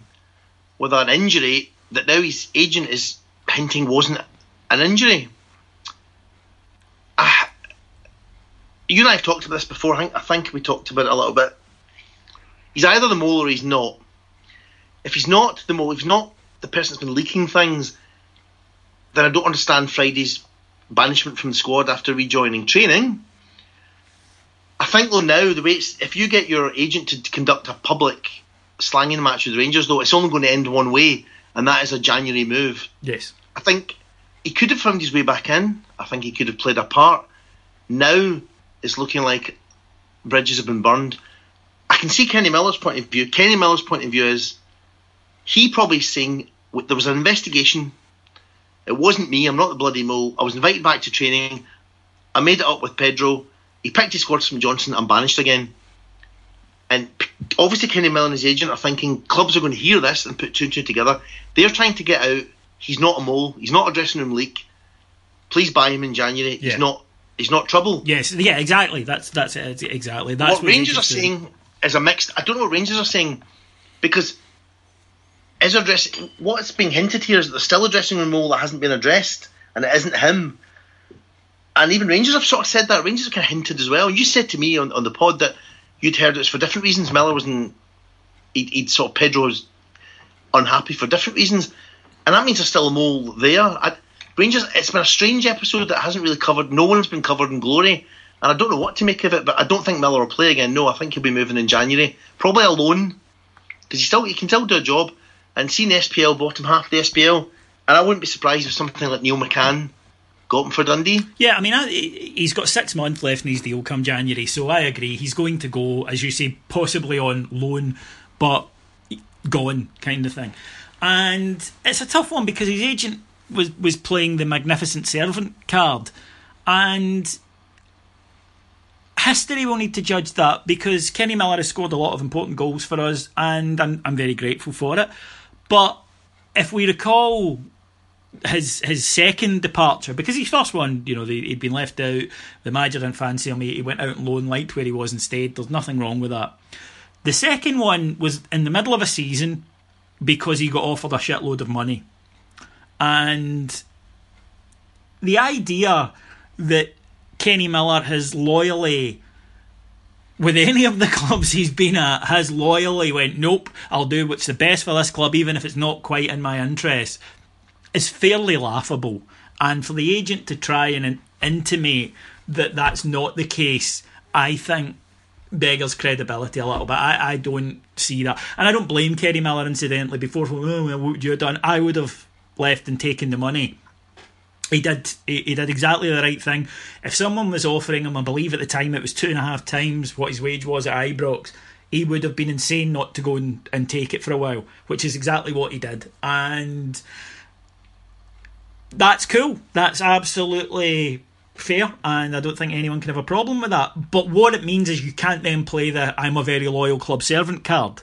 with an injury that now his agent is hinting wasn't an injury. Uh, you and I have talked about this before. I think, I think we talked about it a little bit. He's either the mole or he's not if he's not the mo, if he's not the person that's been leaking things, then I don't understand Friday's banishment from the squad after rejoining training. I think though now the way it's, if you get your agent to conduct a public slanging the match with the Rangers though, it's only going to end one way, and that is a January move. Yes, I think he could have found his way back in. I think he could have played a part. Now it's looking like bridges have been burned. I can see Kenny Miller's point of view. Kenny Miller's point of view is he probably saying there was an investigation. It wasn't me. I'm not the bloody mole. I was invited back to training. I made it up with Pedro. He picked his squad from Johnstone. I'm banished again. And obviously, Kenny Miller and his agent are thinking clubs are going to hear this and put two and two together. They're trying to get out. He's not a mole. He's not a dressing room leak. Please buy him in January. Yeah. He's not. He's not trouble. Yes, yeah, exactly. That's that's it. Exactly. That's what Rangers are saying is a mixed. I don't know what Rangers are saying because is there? What's being hinted here is that there's still a dressing room role that hasn't been addressed, and it isn't him. And even Rangers have sort of said that. Rangers have kind of hinted as well. You said to me on, on the pod that you'd heard it's for different reasons. Miller wasn't. He'd, he'd sort of Pedro was unhappy for different reasons, and that means there's still a mole there. I, Rangers. It's been a strange episode that hasn't really covered. No one's been covered in glory. And I don't know what to make of it, but I don't think Miller will play again. No, I think he'll be moving in January, probably alone, because he still he can still do a job. And seeing the SPL bottom half of the SPL, and I wouldn't be surprised if something like Neil McCann got him for Dundee. Yeah, I mean, I, he's got six months left in his deal come January, so I agree. He's going to go, as you say, possibly on loan, but gone kind of thing. And it's a tough one because his agent was was playing the magnificent servant card, and history will need to judge that because Kenny Miller has scored a lot of important goals for us, and I'm, I'm very grateful for it. But if we recall his his second departure, because his first one, you know, he'd been left out, the manager didn't fancy him, he went out on loan, liked where he was instead. There's nothing wrong with that. The second one was in the middle of a season because he got offered a shitload of money. And the idea that Kenny Miller has loyally, with any of the clubs he's been at, has loyally went, nope, I'll do what's the best for this club, even if it's not quite in my interest, is fairly laughable. And for the agent to try and intimate that that's not the case, I think beggars credibility a little bit. I, I don't see that. And I don't blame Kenny Miller, incidentally, before, oh, what would you have done? I would have left and taken the money. He did. He, he did exactly the right thing. If someone was offering him, I believe at the time it was two and a half times what his wage was at Ibrox, he would have been insane not to go and, and take it for a while, which is exactly what he did. And that's cool. That's absolutely fair, and I don't think anyone can have a problem with that. But what it means is you can't then play the "I'm a very loyal club servant" card,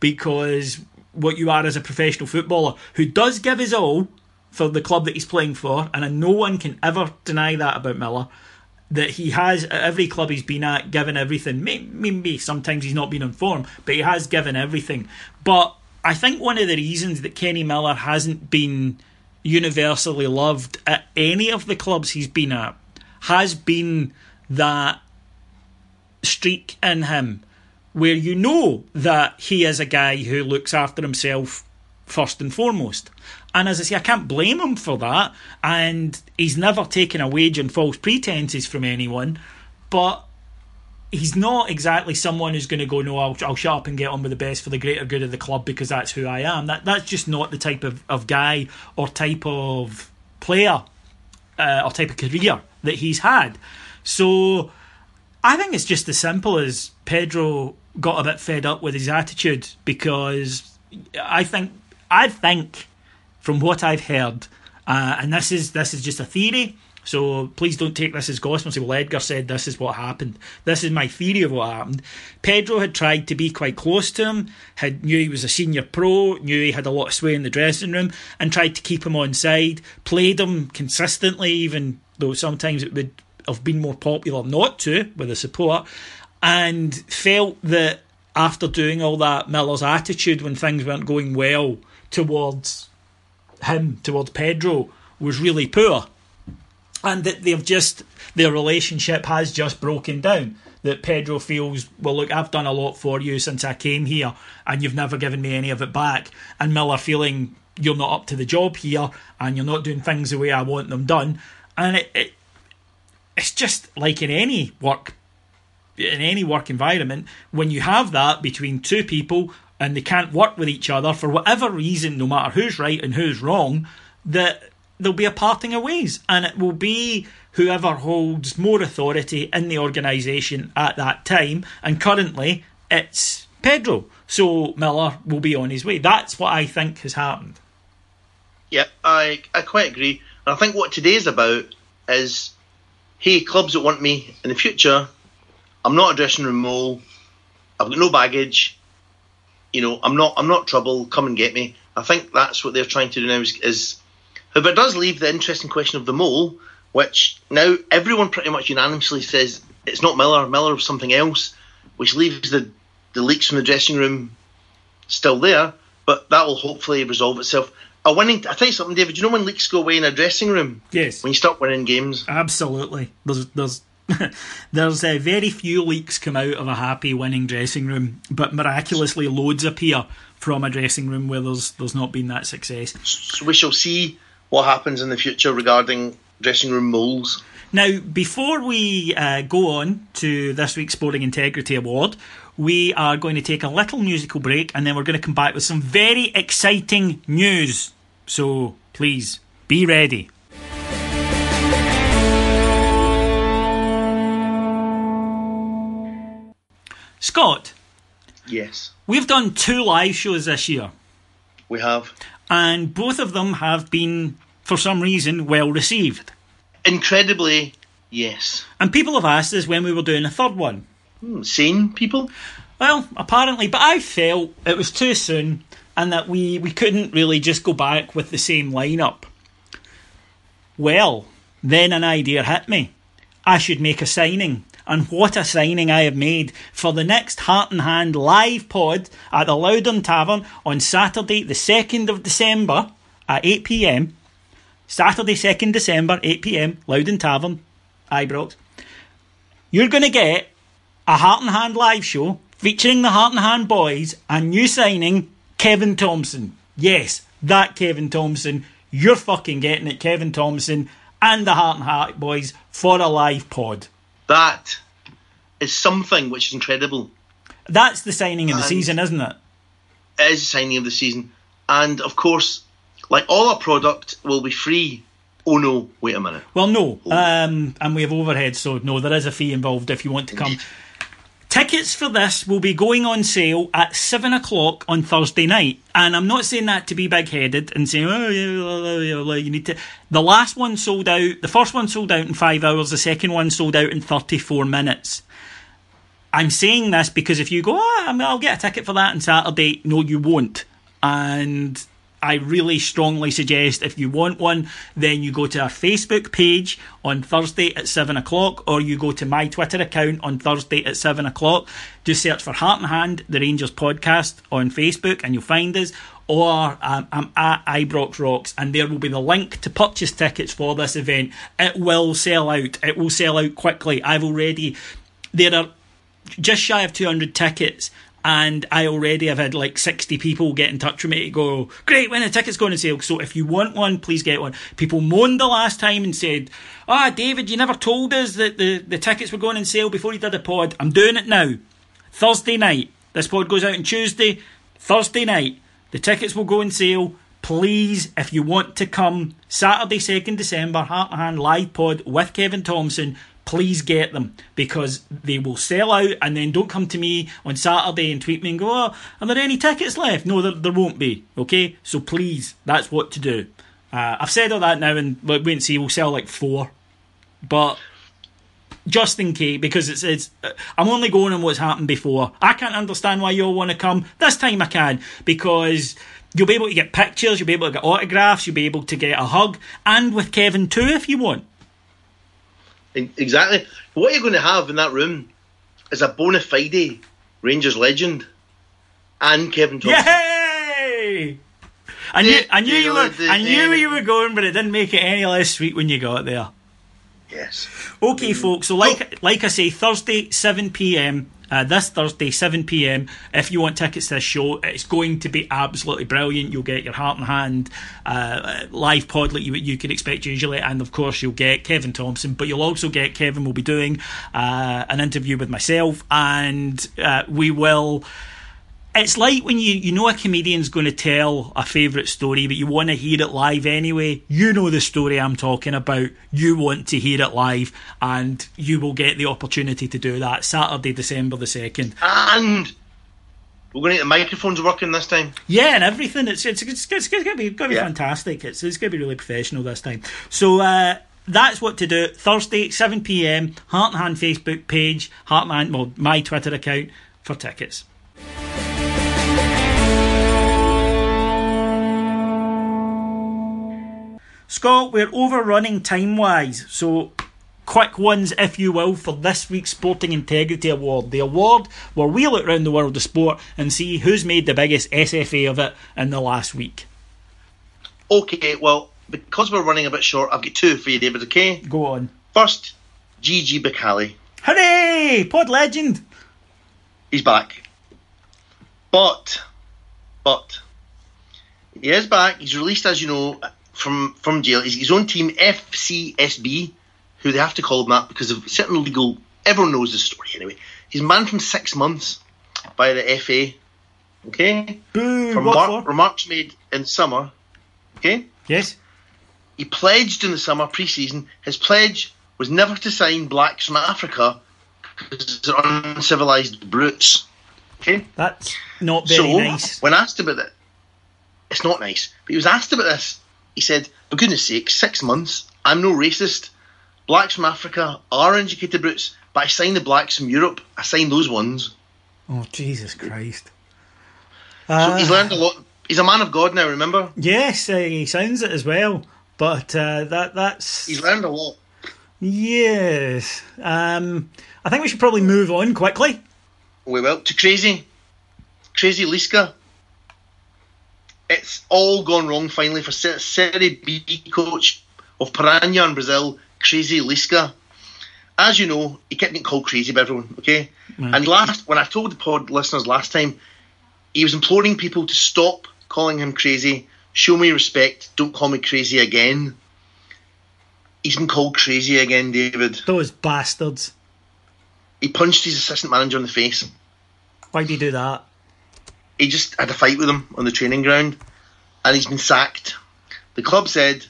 because what you are as a professional footballer who does give his all for the club that he's playing for, and no one can ever deny that about Miller. That he has at every club he's been at, given everything. Maybe sometimes he's not been on form, but he has given everything. But I think one of the reasons that Kenny Miller hasn't been universally loved at any of the clubs he's been at has been that streak in him where you know that he is a guy who looks after himself first and foremost. And as I say, I can't blame him for that. And he's never taken a wage on false pretenses from anyone. But he's not exactly someone who's going to go, no, I'll, I'll shut up and get on with the best for the greater good of the club because that's who I am. That That's just not the type of, of guy or type of player uh, or type of career that he's had. So I think it's just as simple as Pedro got a bit fed up with his attitude because I think I think from what I've heard, uh, and this is this is just a theory. So please don't take this as gospel and say, well, Edgar said this is what happened. This is my theory of what happened. Pedro had tried to be quite close to him, had knew he was a senior pro, knew he had a lot of sway in the dressing room, and tried to keep him on side, played him consistently, even though sometimes it would have been more popular not to with the support, and felt that after doing all that, Miller's attitude when things weren't going well towards him, towards Pedro, was really poor and that they've just their relationship has just broken down. That Pedro feels, well, look, I've done a lot for you since I came here, and you've never given me any of it back. And Miller feeling you're not up to the job here, and you're not doing things the way I want them done. And it, it it's just like in any work, in any work environment, when you have that between two people and they can't work with each other for whatever reason, no matter who's right and who's wrong, that there'll be a parting of ways, and it will be whoever holds more authority in the organisation at that time. And currently, it's Pedro. So Miller will be on his way. That's what I think has happened. Yeah, I I quite agree. And I think what today's about is, hey, clubs that want me in the future, I'm not a dressing room mole. I've got no baggage. You know, I'm not I'm not trouble. Come and get me. I think that's what they're trying to do now. Is, is however, it does leave the interesting question of the mole, which now everyone pretty much unanimously says it's not Miller. Miller was something else, which leaves the the leaks from the dressing room still there. But that will hopefully resolve itself. A winning. I tell you something, David. You know when leaks go away in a dressing room? Yes. When you start winning games. Absolutely. There's there's there's uh, very few leaks come out of a happy winning dressing room, but miraculously loads appear from a dressing room where there's there's not been that success. So we shall see what happens in the future regarding dressing room moles. Now, before we uh, go on to this week's Sporting Integrity Award, we are going to take a little musical break and then we're going to come back with some very exciting news. So please be ready. Scott, Yes, we've done two live shows this year, we have. And both of them have been, for some reason, well received. Incredibly, yes. And people have asked us when we were doing a third one. Hmm, Sane people? Well, apparently, but I felt it was too soon and that we, we couldn't really just go back with the same lineup. Well, then an idea hit me. I should make a signing. And what a signing I have made for the next Heart and Hand live pod at the Loudon Tavern on Saturday, the 2nd of December at 8 pm. Saturday, 2nd December, 8 pm, Loudon Tavern, Ibrox. You're going to get a Heart and Hand live show featuring the Heart and Hand boys and new signing Kevin Thompson. Yes, that Kevin Thompson. You're fucking getting it, Kevin Thompson and the Heart and Heart boys for a live pod. That is something which is incredible. That's the signing of the season, isn't it? It is a signing of the season. And of course, like all our product will be free. Oh no, wait a minute. Well, no. Um, and we have overhead, so no, there is a fee involved if you want to come. Tickets for this will be going on sale at seven o'clock on Thursday night, and I'm not saying that to be big-headed and saying, "Oh, you need to." The last one sold out. The first one sold out in five hours. The second one sold out in 34 minutes. I'm saying this because if you go, oh, I'll get a ticket for that on Saturday. No, you won't. And I really strongly suggest if you want one, then you go to our Facebook page on Thursday at seven o'clock, or you go to my Twitter account on Thursday at seven o'clock. Just search for Heart and Hand, the Rangers podcast on Facebook, and you'll find us. Or um, I'm at Ibrox Rocks, and there will be the link to purchase tickets for this event. It will sell out. It will sell out quickly. I've already. There are just shy of 200 tickets and I already have had like 60 people get in touch with me to go, great, when the tickets going on sale. So if you want one, please get one. People moaned the last time and said, ah, David, you never told us that the, the tickets were going on sale before you did the pod. I'm doing it now. Thursday night. This pod goes out on Tuesday. Thursday night. The tickets will go on sale. Please, if you want to come, Saturday, 2nd December, Heart and Hand live pod with Kevin Thompson, please get them because they will sell out and then don't come to me on Saturday and tweet me and go, oh, are there any tickets left? No, there, there won't be. Okay? So please, that's what to do. Uh, I've said all that now and wait and see, we'll sell like four. But just in case, because it's it's, I'm only going on what's happened before. I can't understand why you all want to come. This time I can because you'll be able to get pictures, you'll be able to get autographs, you'll be able to get a hug, and with Kevin too if you want. Exactly. What you're going to have in that room is a bona fide Rangers legend and Kevin Thompson. Yay! I knew, I knew you were, I knew where you were going, but it didn't make it any less sweet when you got there. Yes. Okay, folks. So, like, oh. like I say, Thursday, seven pm. Uh, this Thursday, 7 pm. If you want tickets to this show, it's going to be absolutely brilliant. You'll get your heart and hand uh, live pod like you you could expect usually, and of course you'll get Kevin Thompson. But you'll also get Kevin will be doing uh, an interview with myself, and uh, we will. It's like when you, you know a comedian's going to tell a favourite story, but you want to hear it live anyway. You know the story I'm talking about. You want to hear it live, and you will get the opportunity to do that Saturday, December the 2nd. And we're going to get the microphones working this time. Yeah, and everything. It's it's it's, it's, going to be going to be Yeah. fantastic. It's it's going to be really professional this time. So uh, that's what to do. Thursday, seven pm. Heart and Hand Facebook page. Heart and Hand, well, my Twitter account. for tickets. Scott, we're overrunning time wise, so quick ones, if you will, for this week's Sporting Integrity Award. The award where we look around the world of sport and see who's made the biggest SFA of it in the last week. Okay, well, because we're running a bit short, I've got two for you, David, okay? Go on. First, Gigi Becali. Hooray! Pod legend! He's back. But, but, he is back. He's released, as you know, from, from jail. He's his own team, FCSB, who they have to call him that because of certain legal. Everyone knows the story anyway. He's banned from six months by the FA. Okay? Boo! What mar- remarks made in summer. Okay? Yes? He pledged in the summer pre-season. His pledge was never to sign blacks from Africa because they're uncivilized brutes. Okay? That's not very so, nice. when asked about it, it's not nice. But he was asked about this. He said, "For goodness sake, six months. I'm no racist. Blacks from Africa are uneducated brutes, but I signed the blacks from Europe. I signed those ones. Oh, Jesus Christ. So he's learned a lot. He's a man of God now. Remember, Yes, uh, he sounds it as well. But uh, that that's he's learned a lot. yes. Um, I think we should probably move on quickly. We will to crazy, crazy Lisca. It's all gone wrong finally for Se- Serie B coach of Paraná in Brazil, Crazy Lisca. As you know, he kept getting called crazy by everyone. Okay, mm. and last when I told the pod listeners last time, he was imploring people to stop calling him crazy, show me respect, don't call me crazy again. He's been called crazy again, David. Those bastards. He punched his assistant manager in the face. Why'd he do that? He just had a fight with him on the training ground and he's been sacked. The club said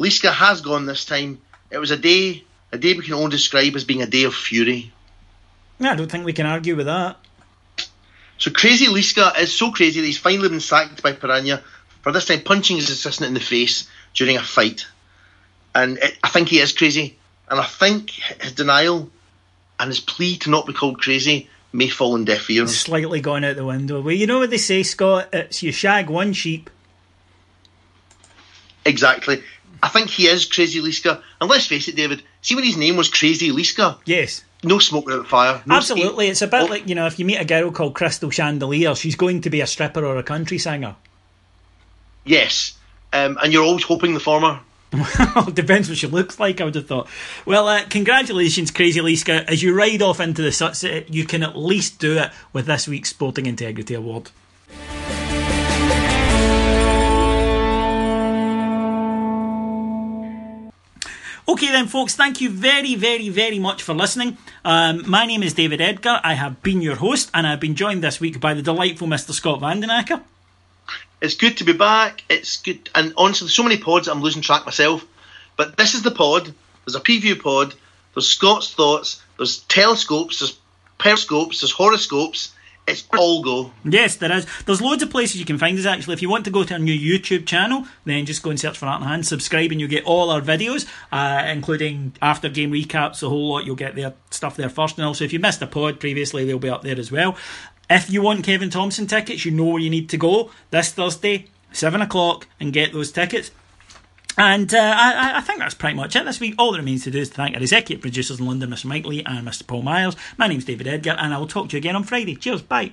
Lisca has gone this time. It was a day a day we can only describe as being a day of fury. Yeah, I don't think we can argue with that. So crazy Lisca is so crazy that he's finally been sacked by Paraná for this time punching his assistant in the face during a fight. And it, I think he is crazy. And I think his denial and his plea to not be called crazy may fall on deaf ears. Slightly gone out the window. Well, you know what they say, Scott? It's you shag one sheep. Exactly. I think he is Crazy Lisca. And let's face it, David, see when his name was Crazy Lisca? Yes. No smoke without fire. No Absolutely. It's a bit Oh. like, you know, if you meet a girl called Crystal Chandelier, she's going to be a stripper or a country singer. Yes. Um, and you're always hoping the former. Well, depends what she looks like, I would have thought. Well, uh, congratulations, Crazy Lisca. As you ride off into the sunset, you can at least do it with this week's Sporting Integrity Award. Okay, then, folks, thank you very, very, very much for listening. Um, my name is David Edgar. I have been your host, and I've been joined this week by the delightful Mr. Scott Vandenacker. It's good to be back. It's good. And honestly, so many pods, I'm losing track myself. But this is the pod. There's a preview pod. There's Scott's thoughts. There's telescopes. There's periscopes. There's horoscopes. It's all go. Yes, there is. There's loads of places you can find us actually. If you want to go to our new YouTube channel, then just go and search for Art and Hand, subscribe, and you'll get all our videos, uh, including after game recaps, a whole lot. You'll get their stuff there first. And also, if you missed a pod previously, they'll be up there as well. If you want Kevin Thompson tickets, you know where you need to go this Thursday, 7 o'clock, and get those tickets. And uh, I, I think that's pretty much it this week. All that remains to do is to thank our executive producers in London, Mr. Mike Lee and Mr. Paul Myers. My name's David Edgar, and I will talk to you again on Friday. Cheers, bye.